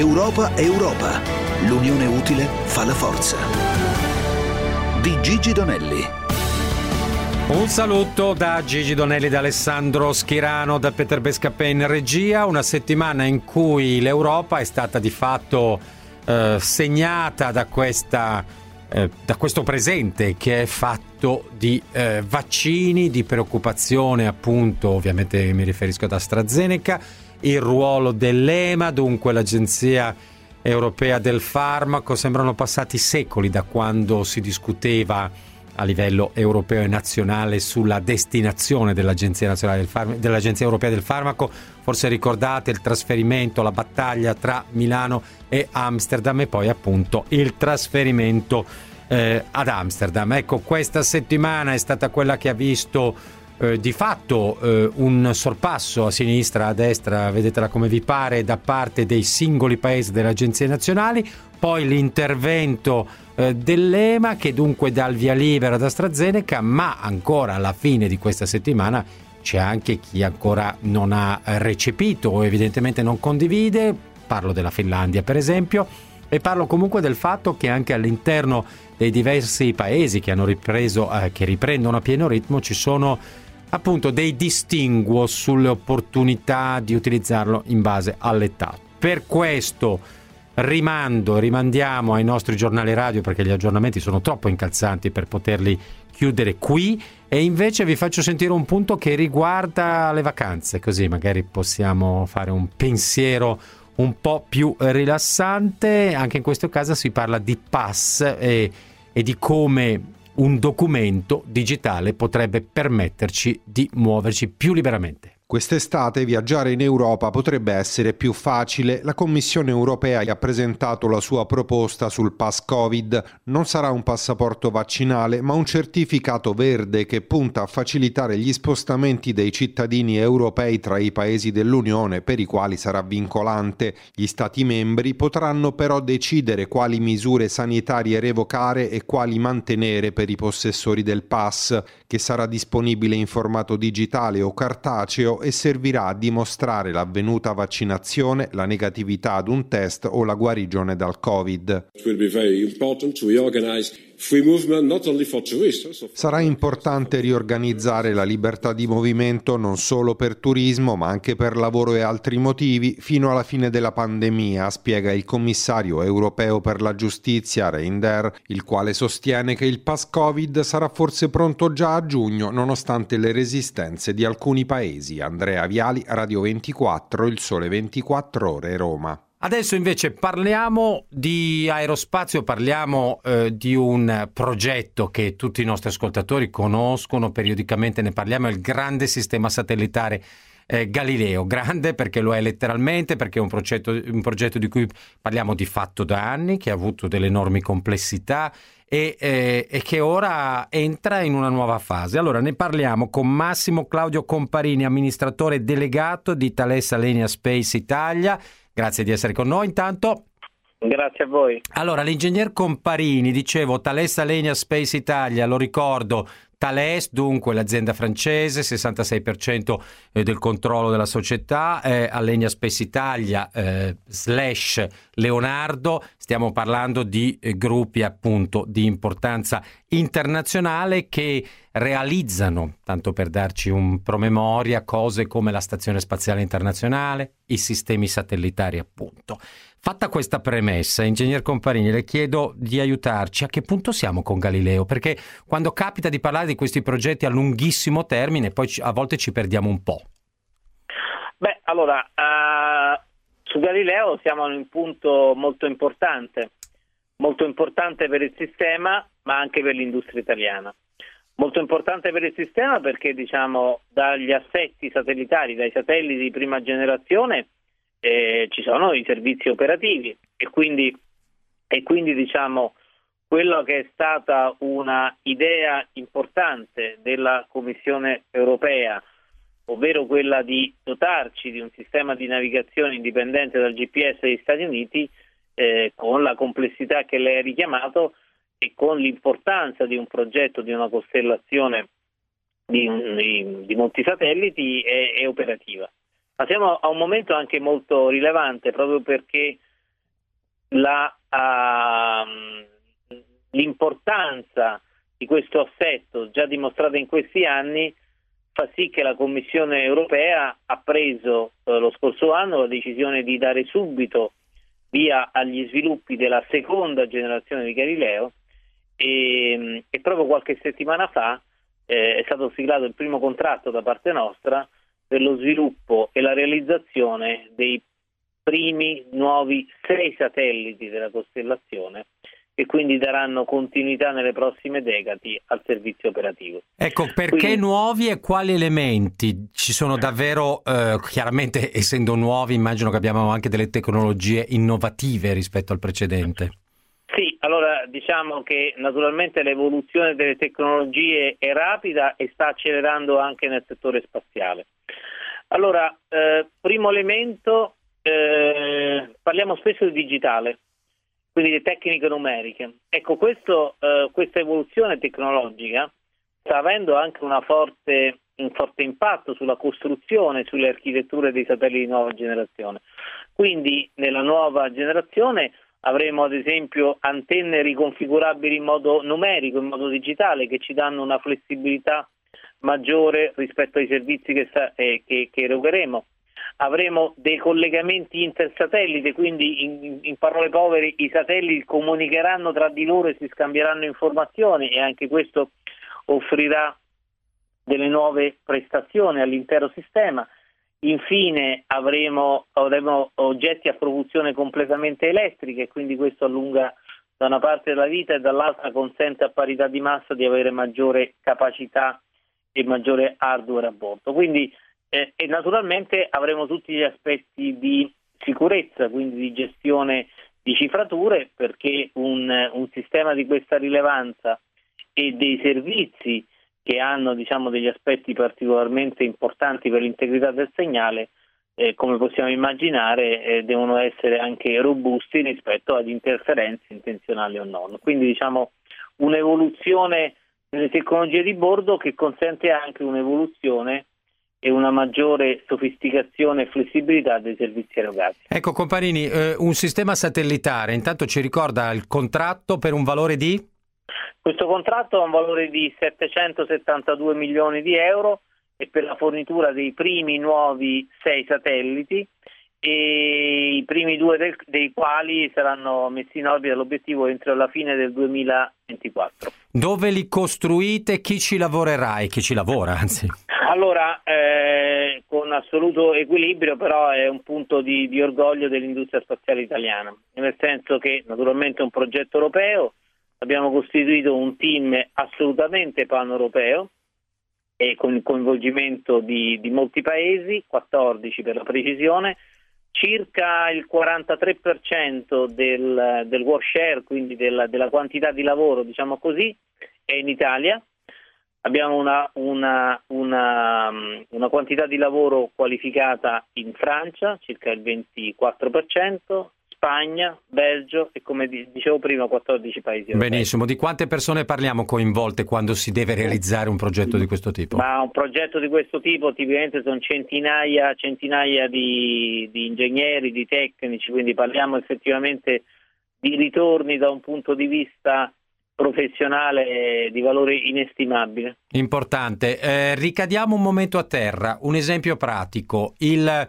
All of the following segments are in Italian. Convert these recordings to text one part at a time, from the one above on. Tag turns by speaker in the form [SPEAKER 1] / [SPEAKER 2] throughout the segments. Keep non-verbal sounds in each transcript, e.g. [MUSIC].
[SPEAKER 1] Europa Europa. L'unione utile fa la forza. Di Gigi Donelli.
[SPEAKER 2] Un saluto da Gigi Donelli, da Alessandro Schirano, da Peter Bescapè in regia. Una settimana in cui l'Europa è stata di fatto eh, segnata da, questa, eh, da, questo presente che è fatto di eh, vaccini, di preoccupazione appunto, ovviamente mi riferisco ad AstraZeneca, il ruolo dell'EMA, dunque l'Agenzia Europea del Farmaco. Sembrano passati secoli da quando si discuteva a livello europeo e nazionale sulla destinazione dell'Agenzia, del Farm- dell'Agenzia Europea del Farmaco. Forse ricordate il trasferimento, la battaglia tra Milano e Amsterdam e poi appunto il trasferimento eh, ad Amsterdam. Ecco, questa settimana è stata quella che ha visto eh, di fatto eh, un sorpasso a sinistra, a destra, vedetela come vi pare, da parte dei singoli paesi delle agenzie nazionali, poi l'intervento eh, dell'EMA che dunque dà il via libera ad AstraZeneca, ma ancora alla fine di questa settimana c'è anche chi ancora non ha recepito o evidentemente non condivide, parlo della Finlandia per esempio, e parlo comunque del fatto che anche all'interno dei diversi paesi che ripreso, eh, che riprendono a pieno ritmo, ci sono appunto dei distinguo sulle opportunità di utilizzarlo in base all'età. Per questo rimando, rimandiamo ai nostri giornali radio perché gli aggiornamenti sono troppo incalzanti per poterli chiudere qui e invece vi faccio sentire un punto che riguarda le vacanze, così magari possiamo fare un pensiero un po' più rilassante. Anche in questo caso si parla di pass e, e di come un documento digitale potrebbe permetterci di muoverci più liberamente.
[SPEAKER 3] Quest'estate viaggiare in Europa potrebbe essere più facile. La Commissione europea ha presentato la sua proposta sul pass Covid. Non sarà un passaporto vaccinale, ma un certificato verde che punta a facilitare gli spostamenti dei cittadini europei tra i paesi dell'Unione per i quali sarà vincolante. Gli Stati membri potranno però decidere quali misure sanitarie revocare e quali mantenere per i possessori del pass, che sarà disponibile in formato digitale o cartaceo e servirà a dimostrare l'avvenuta vaccinazione, la negatività ad un test o la guarigione dal Covid. Sarà importante riorganizzare la libertà di movimento non solo per turismo ma anche per lavoro e altri motivi fino alla fine della pandemia, spiega il commissario europeo per la giustizia Reinder, il quale sostiene che il pass Covid sarà forse pronto già a giugno nonostante le resistenze di alcuni paesi. Andrea Viali, Radio 24, Il Sole 24 Ore, Roma.
[SPEAKER 2] Adesso invece parliamo di aerospazio, parliamo eh, di un progetto che tutti i nostri ascoltatori conoscono, periodicamente ne parliamo, è il grande sistema satellitare eh, Galileo, grande perché lo è letteralmente, perché è un progetto, un progetto, di cui parliamo di fatto da anni, che ha avuto delle enormi complessità e, eh, e, che ora entra in una nuova fase. Allora ne parliamo con Massimo Claudio Comparini, amministratore delegato di Thales Alenia Space Italia Grazie di essere con noi intanto.
[SPEAKER 4] Grazie a voi.
[SPEAKER 2] Allora, l'ingegner Comparini, dicevo, Thales Alenia Space Italia, lo ricordo, Thales, dunque l'azienda francese, 66% eh, del controllo della società, eh, Alenia Space Italia eh, slash Leonardo, stiamo parlando di eh, gruppi appunto di importanza internazionale che realizzano, tanto per darci un promemoria, cose come la Stazione Spaziale Internazionale, i sistemi satellitari appunto. Fatta questa premessa, ingegner Comparini, le chiedo di aiutarci. A che punto siamo con Galileo? Perché quando capita di parlare di questi progetti a lunghissimo termine, poi a volte ci perdiamo un po'.
[SPEAKER 4] Beh, allora, uh, su Galileo siamo in un punto molto importante, molto importante per il sistema, ma anche per l'industria italiana. Molto importante per il sistema perché, diciamo, dagli assetti satellitari, dai satelliti di prima generazione, eh, ci sono i servizi operativi e quindi, e quindi diciamo quello che è stata una idea importante della Commissione europea, ovvero quella di dotarci di un sistema di navigazione indipendente dal GPS degli Stati Uniti, eh, con la complessità che lei ha richiamato e con l'importanza di un progetto, di una costellazione di, di, di molti satelliti, è, è operativa ma siamo a un momento anche molto rilevante proprio perché la, uh, l'importanza di questo assetto già dimostrata in questi anni fa sì che la Commissione europea ha preso eh, lo scorso anno la decisione di dare subito via agli sviluppi della seconda generazione di Galileo e, e proprio qualche settimana fa eh, è stato siglato il primo contratto da parte nostra per lo sviluppo e la realizzazione dei primi nuovi sei satelliti della costellazione e quindi daranno continuità nelle prossime decadi al servizio operativo.
[SPEAKER 2] Ecco, perché quindi, nuovi e quali elementi? Ci sono davvero, eh, chiaramente [LAUGHS] essendo nuovi, immagino che abbiamo anche delle tecnologie innovative rispetto al precedente.
[SPEAKER 4] Diciamo che naturalmente l'evoluzione delle tecnologie è rapida e sta accelerando anche nel settore spaziale. Allora, eh, primo elemento, eh, parliamo spesso di digitale quindi le tecniche numeriche. Ecco, questo, eh, questa evoluzione tecnologica sta avendo anche forte, un forte impatto sulla costruzione, sulle architetture dei satelliti di nuova generazione. Quindi nella nuova generazione avremo ad esempio antenne riconfigurabili in modo numerico, in modo digitale, che ci danno una flessibilità maggiore rispetto ai servizi che, eh, che, che erogheremo avremo dei collegamenti intersatellite, quindi in, in, parole povere i satelliti comunicheranno tra di loro e si scambieranno informazioni e anche questo offrirà delle nuove prestazioni all'intero sistema. Infine avremo, avremo oggetti a propulsione completamente elettrica e quindi questo allunga da una parte della vita e dall'altra consente a parità di massa di avere maggiore capacità e maggiore hardware a bordo. Quindi eh, e naturalmente avremo tutti gli aspetti di sicurezza, quindi di gestione di cifrature, perché un, un sistema di questa rilevanza e dei servizi che hanno diciamo, degli aspetti particolarmente importanti per l'integrità del segnale, eh, come possiamo immaginare, eh, devono essere anche robusti rispetto ad interferenze intenzionali o non. Quindi diciamo un'evoluzione delle tecnologie di bordo che consente anche un'evoluzione e una maggiore sofisticazione e flessibilità dei servizi erogati.
[SPEAKER 2] Ecco Comparini, eh, un sistema satellitare, intanto ci ricorda il contratto per un valore di?
[SPEAKER 4] Questo contratto ha un valore di 772 milioni di euro e per la fornitura dei primi nuovi sei satelliti e i primi due del, dei quali saranno messi in orbita l'obiettivo entro la fine del 2024.
[SPEAKER 2] Dove li costruite? Chi ci lavorerà e chi ci lavora? Anzi.
[SPEAKER 4] Allora, eh, con assoluto equilibrio, però è un punto di, di, orgoglio dell'industria spaziale italiana, nel senso che naturalmente è un progetto europeo, abbiamo costituito un team assolutamente pan-europeo e con il coinvolgimento di, di molti paesi, 14 per la precisione, circa il 43% del, del work share, quindi della, della, quantità di lavoro, diciamo così, è in Italia. Abbiamo una, una, una, una quantità di lavoro qualificata in Francia, circa il 24%, Spagna, Belgio e come dicevo prima 14 paesi europei.
[SPEAKER 2] Benissimo, di quante persone parliamo coinvolte quando si deve realizzare un progetto di questo tipo?
[SPEAKER 4] Ma un progetto di questo tipo tipicamente sono centinaia, centinaia di, di ingegneri, di tecnici, quindi parliamo effettivamente di ritorni da un punto di vista professionale di valore inestimabile.
[SPEAKER 2] Importante. Eh, ricadiamo un momento a terra, un esempio pratico. Il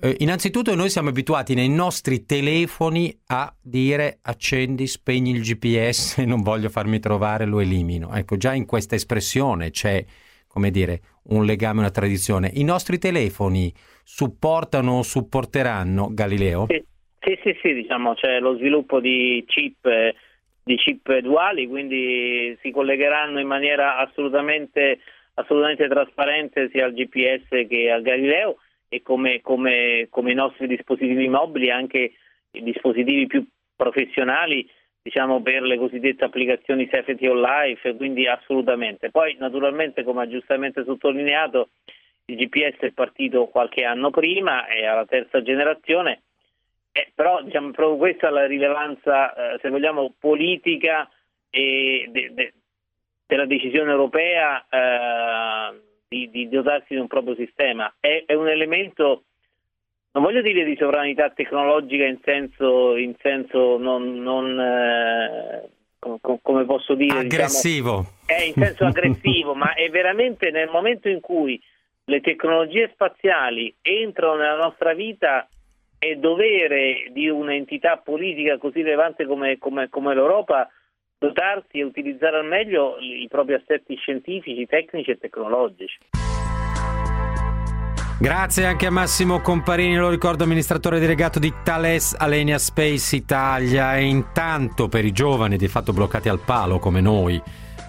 [SPEAKER 2] eh, innanzitutto noi siamo abituati nei nostri telefoni a dire accendi, spegni il GPS, [LAUGHS] non voglio farmi trovare, lo elimino. Ecco, già in questa espressione c'è, come dire, un legame, una tradizione. I nostri telefoni supportano o supporteranno Galileo?
[SPEAKER 4] Sì, sì, sì, sì diciamo c'è lo sviluppo di chip, di chip duali, quindi si collegheranno in maniera assolutamente, assolutamente trasparente sia al GPS che al Galileo e come, come, come i nostri dispositivi mobili, anche i dispositivi più professionali, diciamo per le cosiddette applicazioni safety on life, quindi assolutamente. Poi naturalmente, come ha giustamente sottolineato, il GPS è partito qualche anno prima, è alla terza generazione, eh, però diciamo, proprio questa è la rilevanza, eh, se vogliamo, politica de, de, della decisione europea. Eh, di, di dotarsi di un proprio sistema. È, è un elemento non voglio dire di sovranità tecnologica in senso, in senso non, non eh, come posso dire
[SPEAKER 2] diciamo, aggressivo
[SPEAKER 4] diciamo, è in senso [LAUGHS] aggressivo ma è veramente nel momento in cui le tecnologie spaziali entrano nella nostra vita è dovere di un'entità politica così rilevante come, come, come l'Europa dotarsi e utilizzare al meglio i propri assetti scientifici, tecnici e tecnologici.
[SPEAKER 2] Grazie anche a Massimo Comparini, lo ricordo amministratore delegato di Thales Alenia Space Italia e intanto per i giovani di fatto bloccati al palo come noi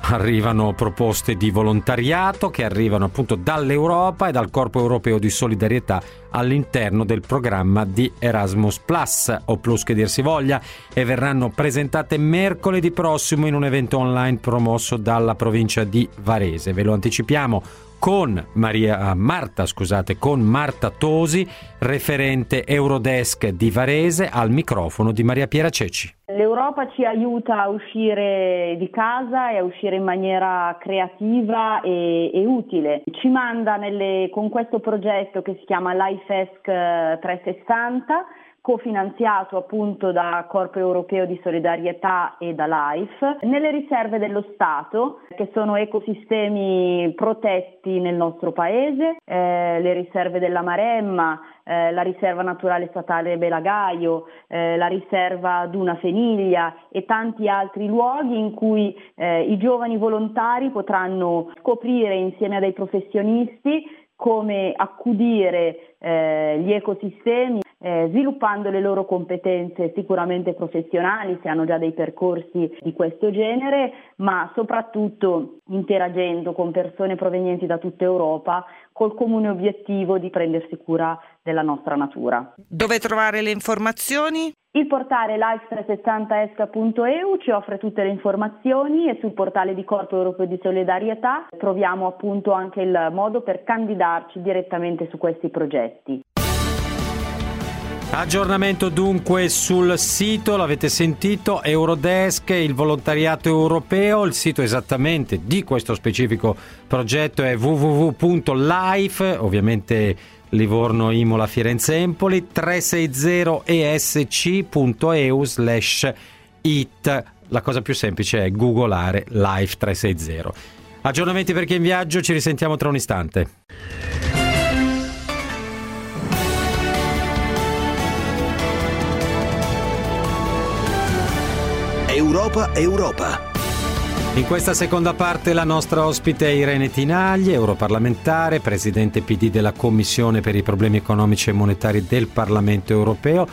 [SPEAKER 2] arrivano proposte di volontariato che arrivano appunto dall'Europa e dal Corpo Europeo di Solidarietà all'interno del programma di Erasmus Plus o Plus che dir si voglia e verranno presentate mercoledì prossimo in un evento online promosso dalla provincia di Varese. Ve lo anticipiamo con Maria, Marta, scusate, con Marta Tosi, referente Eurodesk di Varese, al microfono di Maria Piera Ceci.
[SPEAKER 5] L'Europa ci aiuta a uscire di casa e a uscire in maniera creativa e, e utile. Ci manda nelle, con questo progetto che si chiama LifeESC 360 cofinanziato appunto da Corpo Europeo di Solidarietà e da LIFE, nelle riserve dello Stato, che sono ecosistemi protetti nel nostro paese, eh, le riserve della Maremma, eh, la riserva naturale statale Belagaio, eh, la riserva Duna Feniglia e tanti altri luoghi in cui eh, i giovani volontari potranno scoprire insieme a dei professionisti come accudire eh, gli ecosistemi eh, sviluppando le loro competenze sicuramente professionali, se hanno già dei percorsi di questo genere, ma soprattutto interagendo con persone provenienti da tutta Europa col comune obiettivo di prendersi cura della nostra natura.
[SPEAKER 6] Dove trovare le informazioni?
[SPEAKER 5] Il portale life360esca.eu ci offre tutte le informazioni e sul portale di Corpo Europeo di Solidarietà troviamo appunto anche il modo per candidarci direttamente su questi progetti.
[SPEAKER 2] Aggiornamento dunque sul sito, l'avete sentito, Eurodesk, il volontariato europeo, il sito esattamente di questo specifico progetto è www.life, ovviamente Livorno, Imola, Firenze, Empoli, 360esc.eu slash it. La cosa più semplice è googolare Life 360. Aggiornamenti per chi è in viaggio, ci risentiamo tra un istante.
[SPEAKER 1] Europa Europa.
[SPEAKER 2] In questa seconda parte la nostra ospite è Irene Tinagli, europarlamentare, presidente PD della Commissione per i problemi economici e monetari del Parlamento europeo.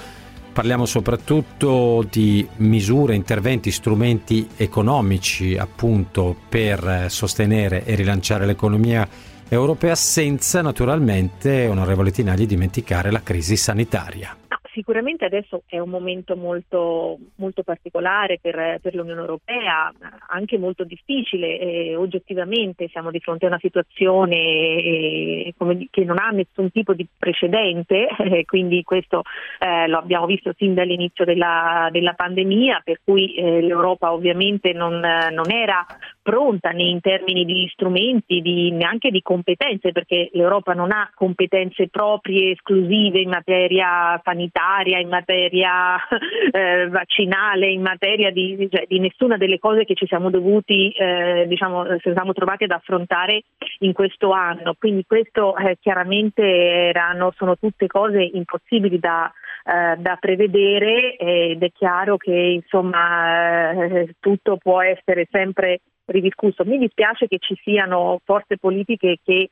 [SPEAKER 2] Parliamo soprattutto di misure, interventi, strumenti economici appunto per sostenere e rilanciare l'economia europea senza naturalmente, onorevole Tinagli, dimenticare la crisi sanitaria
[SPEAKER 7] sicuramente adesso è un momento molto, molto particolare per, per, l'Unione Europea, anche molto difficile e oggettivamente siamo di fronte a una situazione eh, come, che non ha nessun tipo di precedente, [LAUGHS] eh, quindi questo eh, lo abbiamo visto sin dall'inizio della, della pandemia, per cui eh, l'Europa ovviamente non, non, era pronta né in termini di strumenti, di, neanche di competenze, perché l'Europa non ha competenze proprie, esclusive in materia sanitaria in materia [LAUGHS] eh, vaccinale, in materia di, cioè, di, nessuna delle cose che ci siamo dovuti, eh, diciamo, ci siamo trovati ad affrontare in questo anno. Quindi questo eh, chiaramente erano, sono tutte cose impossibili da, eh, da prevedere ed è chiaro che insomma eh, tutto può essere sempre ridiscusso. Mi dispiace che ci siano forze politiche che eh,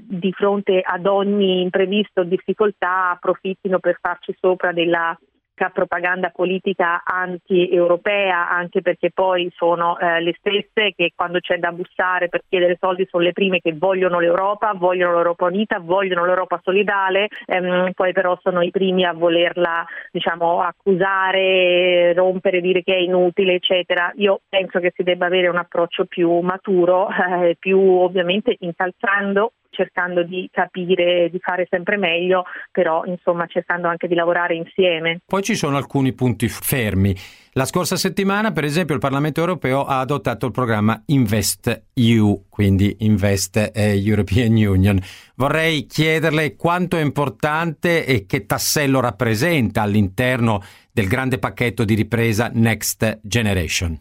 [SPEAKER 7] di fronte ad ogni imprevisto o difficoltà approfittino per farci sopra della propaganda politica anti-europea, anche perché poi sono eh, le stesse che quando c'è da bussare per chiedere soldi sono le prime che vogliono l'Europa, vogliono l'Europa unita, vogliono l'Europa solidale, ehm, poi però sono i primi a volerla diciamo, accusare, rompere, dire che è inutile, eccetera. Io penso che si debba avere un approccio più maturo, [LAUGHS] eh, più ovviamente incalzando cercando di capire, di fare sempre meglio, però insomma cercando anche di lavorare insieme.
[SPEAKER 2] Poi ci sono alcuni punti fermi. La scorsa settimana, per esempio, il Parlamento europeo ha adottato il programma Invest EU, quindi Invest European Union. Vorrei chiederle quanto è importante e che tassello rappresenta all'interno del grande pacchetto di ripresa Next Generation.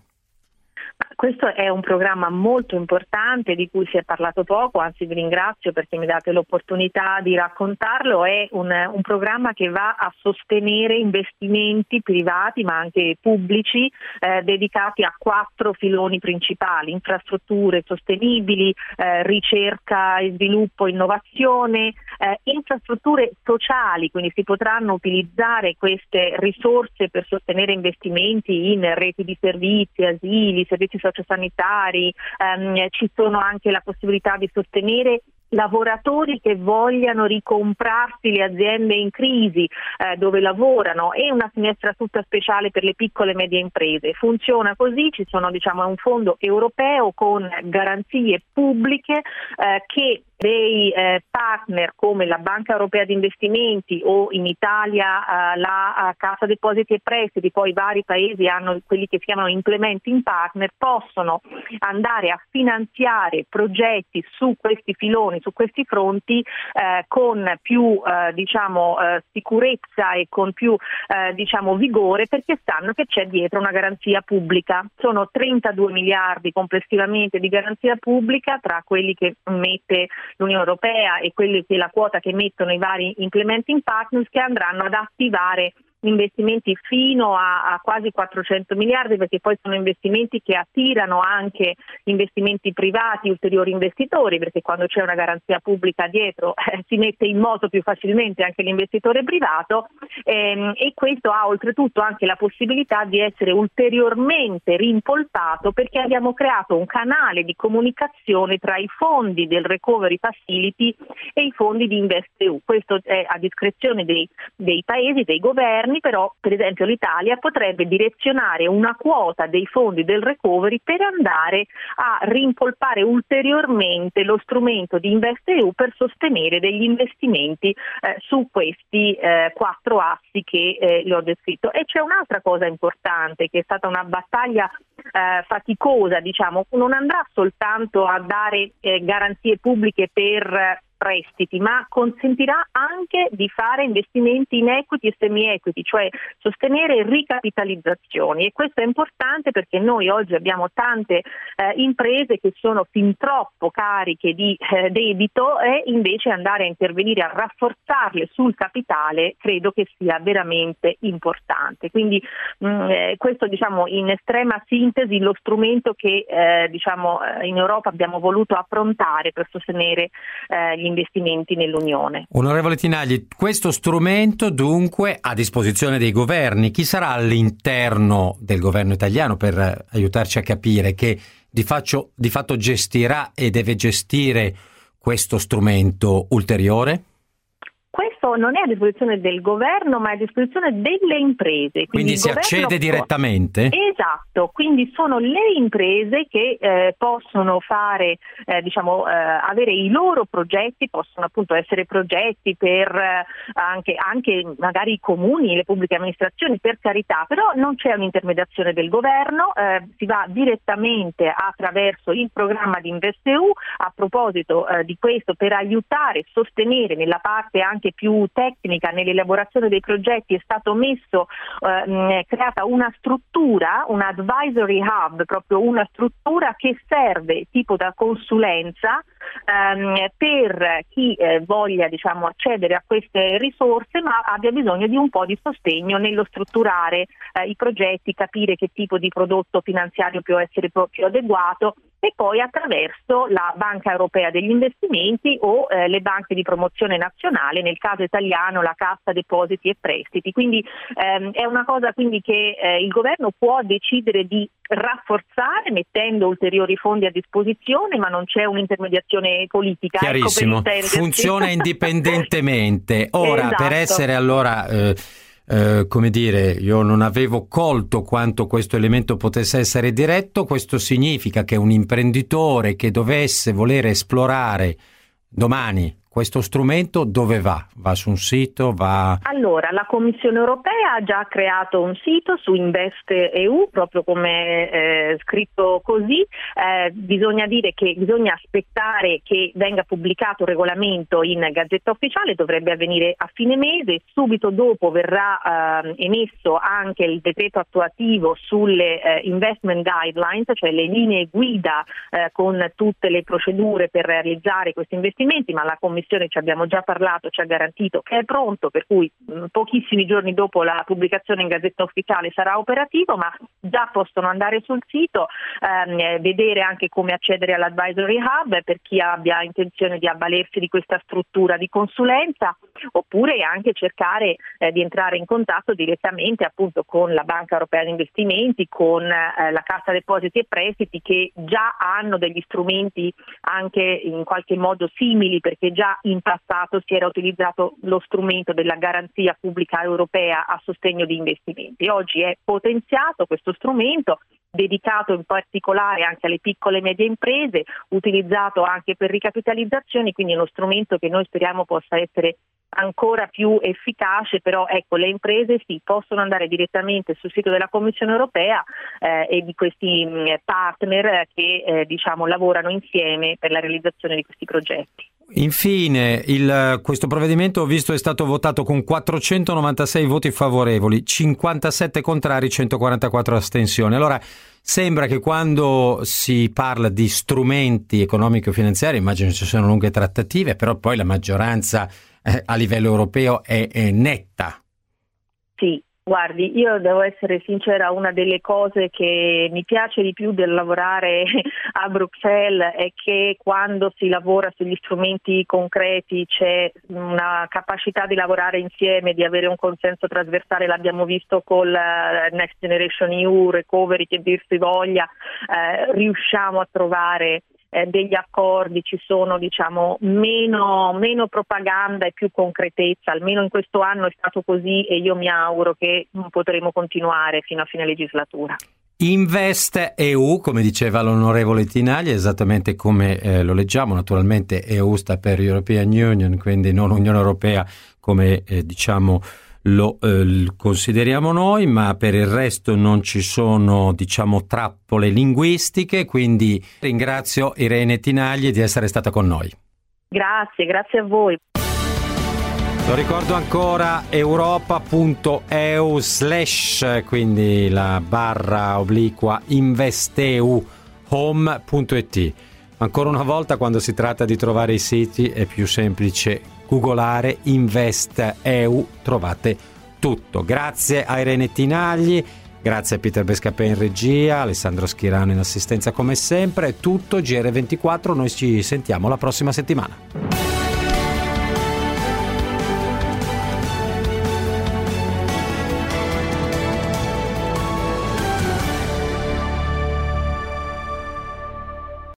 [SPEAKER 7] Questo è un programma molto importante di cui si è parlato poco, anzi vi ringrazio perché mi date l'opportunità di raccontarlo. È un, un programma che va a sostenere investimenti privati ma anche pubblici eh, dedicati a quattro filoni principali, infrastrutture sostenibili, eh, ricerca e sviluppo, innovazione, eh, infrastrutture sociali, quindi si potranno utilizzare queste risorse per sostenere investimenti in reti di servizi, asili, servizi sociosanitari, ehm, ci sono anche la possibilità di sostenere lavoratori che vogliano ricomprarsi le aziende in crisi eh, dove lavorano e una finestra tutta speciale per le piccole e medie imprese. Funziona così, ci sono diciamo, un fondo europeo con garanzie pubbliche eh, che dei eh, partner come la Banca Europea di Investimenti o in Italia eh, la uh, Cassa Depositi e Prestiti, poi vari paesi hanno quelli che si chiamano implementing partner, possono andare a finanziare progetti su questi filoni, su questi fronti eh, con più eh, diciamo, eh, sicurezza e con più diciamo, vigore perché sanno che c'è dietro una garanzia pubblica. Sono 32 miliardi complessivamente di garanzia pubblica tra quelli che mette l'Unione Europea e quelli che la quota che mettono i vari implementing partners che andranno ad attivare investimenti fino a, a, quasi 400 miliardi perché poi sono investimenti che attirano anche investimenti privati, ulteriori investitori perché quando c'è una garanzia pubblica dietro [LAUGHS] eh, si mette in moto più facilmente anche l'investitore privato ehm, e questo ha oltretutto anche la possibilità di essere ulteriormente rimpolpato perché abbiamo creato un canale di comunicazione tra i fondi del Recovery Facility e i fondi di InvestEU. Questo è a discrezione dei, dei paesi, dei governi governi, però per esempio l'Italia potrebbe direzionare una quota dei fondi del recovery per andare a rimpolpare ulteriormente lo strumento di InvestEU per sostenere degli investimenti eh, su questi eh, quattro assi che eh, le ho descritto. E c'è un'altra cosa importante che è stata una battaglia eh, faticosa, diciamo, non andrà soltanto a dare eh, garanzie pubbliche per prestiti, ma consentirà anche di fare investimenti in equity e semi-equity, cioè sostenere ricapitalizzazioni e questo è importante perché noi oggi abbiamo tante eh, imprese che sono fin troppo cariche di eh, debito e invece andare a intervenire a rafforzarle sul capitale credo che sia veramente importante. Quindi mh, mm, eh, questo diciamo in estrema sintesi lo strumento che eh, diciamo eh, in Europa abbiamo voluto approntare per sostenere eh, gli investimenti nell'Unione.
[SPEAKER 2] Onorevole Tinagli, questo strumento dunque a disposizione dei governi, chi sarà all'interno del governo italiano per aiutarci a capire che di, faccio, di fatto gestirà e deve gestire questo strumento ulteriore?
[SPEAKER 7] Questo non è a disposizione del governo ma è a disposizione delle imprese.
[SPEAKER 2] Quindi, quindi si accede può... direttamente?
[SPEAKER 7] Esatto, quindi sono le imprese che eh, possono fare, eh, diciamo, eh, avere i loro progetti, possono appunto essere progetti per eh, anche, anche, magari i comuni, le pubbliche amministrazioni, per carità, però non c'è un'intermediazione del governo, eh, si va direttamente attraverso il programma di InvestEU, a proposito eh, di questo per aiutare e sostenere nella parte anche più più tecnica nell'elaborazione dei progetti è messo, eh, creata una struttura, un advisory hub, proprio una struttura che serve tipo da consulenza ehm, per chi eh, voglia diciamo, accedere a queste risorse ma abbia bisogno di un po' di sostegno nello strutturare eh, i progetti, capire che tipo di prodotto finanziario può essere più adeguato e poi attraverso la Banca Europea degli Investimenti o eh, le banche di promozione nazionale, nel caso italiano la Cassa Depositi e Prestiti. Quindi ehm, è una cosa quindi che eh, il governo può decidere di rafforzare mettendo ulteriori fondi a disposizione, ma non c'è un'intermediazione politica.
[SPEAKER 2] Ecco, Chiarissimo, ecco funziona indipendentemente. [LAUGHS] Ora, esatto. per essere allora... Eh, eh, come dire, io non avevo colto quanto questo elemento potesse essere diretto, questo significa che un imprenditore che dovesse voler esplorare domani questo strumento dove va? Va su un sito? Va...
[SPEAKER 7] Allora, la Commissione europea ha già creato un sito su Invest EU, proprio come eh, scritto così. Eh, bisogna dire che bisogna aspettare che venga pubblicato il regolamento in Gazzetta Ufficiale, dovrebbe avvenire a fine mese. Subito dopo verrà eh, emesso anche il decreto attuativo sulle eh, investment guidelines, cioè le linee guida eh, con tutte le procedure per realizzare questi investimenti, ma la Commissione Commissione ci abbiamo già parlato, ci ha garantito che è pronto, per cui mh, pochissimi giorni dopo la pubblicazione in Gazzetta Ufficiale sarà operativo, ma già possono andare sul sito, ehm, vedere anche come accedere all'Advisory Hub per chi abbia intenzione di avvalersi di questa struttura di consulenza, oppure anche cercare eh, di entrare in contatto direttamente appunto con la Banca Europea di Investimenti, con eh, la Cassa Depositi e Prestiti che già hanno degli strumenti anche in qualche modo simili perché già in passato si era utilizzato lo strumento della garanzia pubblica europea a sostegno di investimenti. Oggi è potenziato questo strumento dedicato in particolare anche alle piccole e medie imprese, utilizzato anche per ricapitalizzazioni, quindi è uno strumento che noi speriamo possa essere ancora più efficace, però ecco, le imprese sì, possono andare direttamente sul sito della Commissione europea eh, e di questi mm, partner che eh, diciamo, lavorano insieme per la realizzazione di questi progetti.
[SPEAKER 2] Infine, il, questo provvedimento ho visto è stato votato con 496 voti favorevoli, 57 contrari, 144 astensioni. Allora, sembra che quando si parla di strumenti economico-finanziari, immagino ci siano lunghe trattative, però poi la maggioranza eh, a livello europeo è, è netta.
[SPEAKER 7] Sì, Guardi, io devo essere sincera, una delle cose che mi piace di più del lavorare [LAUGHS] a Bruxelles è che quando si lavora sugli strumenti concreti c'è una capacità di lavorare insieme, di avere un consenso trasversale, l'abbiamo visto col eh, Next Generation EU, Recovery, che dir si voglia, eh, riusciamo a trovare eh, degli accordi ci sono diciamo, meno, meno, propaganda e più concretezza, almeno in questo anno è stato così e io mi auguro che potremo continuare fino a fine legislatura.
[SPEAKER 2] Invest EU, come diceva l'onorevole Tinaglia, esattamente come eh, lo leggiamo, naturalmente EU sta per European Union, quindi non Unione Europea come eh, diciamo lo eh, consideriamo noi, ma per il resto non ci sono, diciamo, trappole linguistiche, quindi ringrazio Irene Tinagli di essere stata con noi.
[SPEAKER 7] Grazie, grazie a voi.
[SPEAKER 2] Lo ricordo ancora europa.eu slash, quindi la barra obliqua investeu home.it. Ancora una volta quando si tratta di trovare i siti è più semplice googolare Invest EU, trovate tutto. Grazie a Irene Tinagli, grazie a Peter Bescapè in regia, Alessandro Schirano in assistenza come sempre, è tutto GR24, noi ci sentiamo la prossima settimana.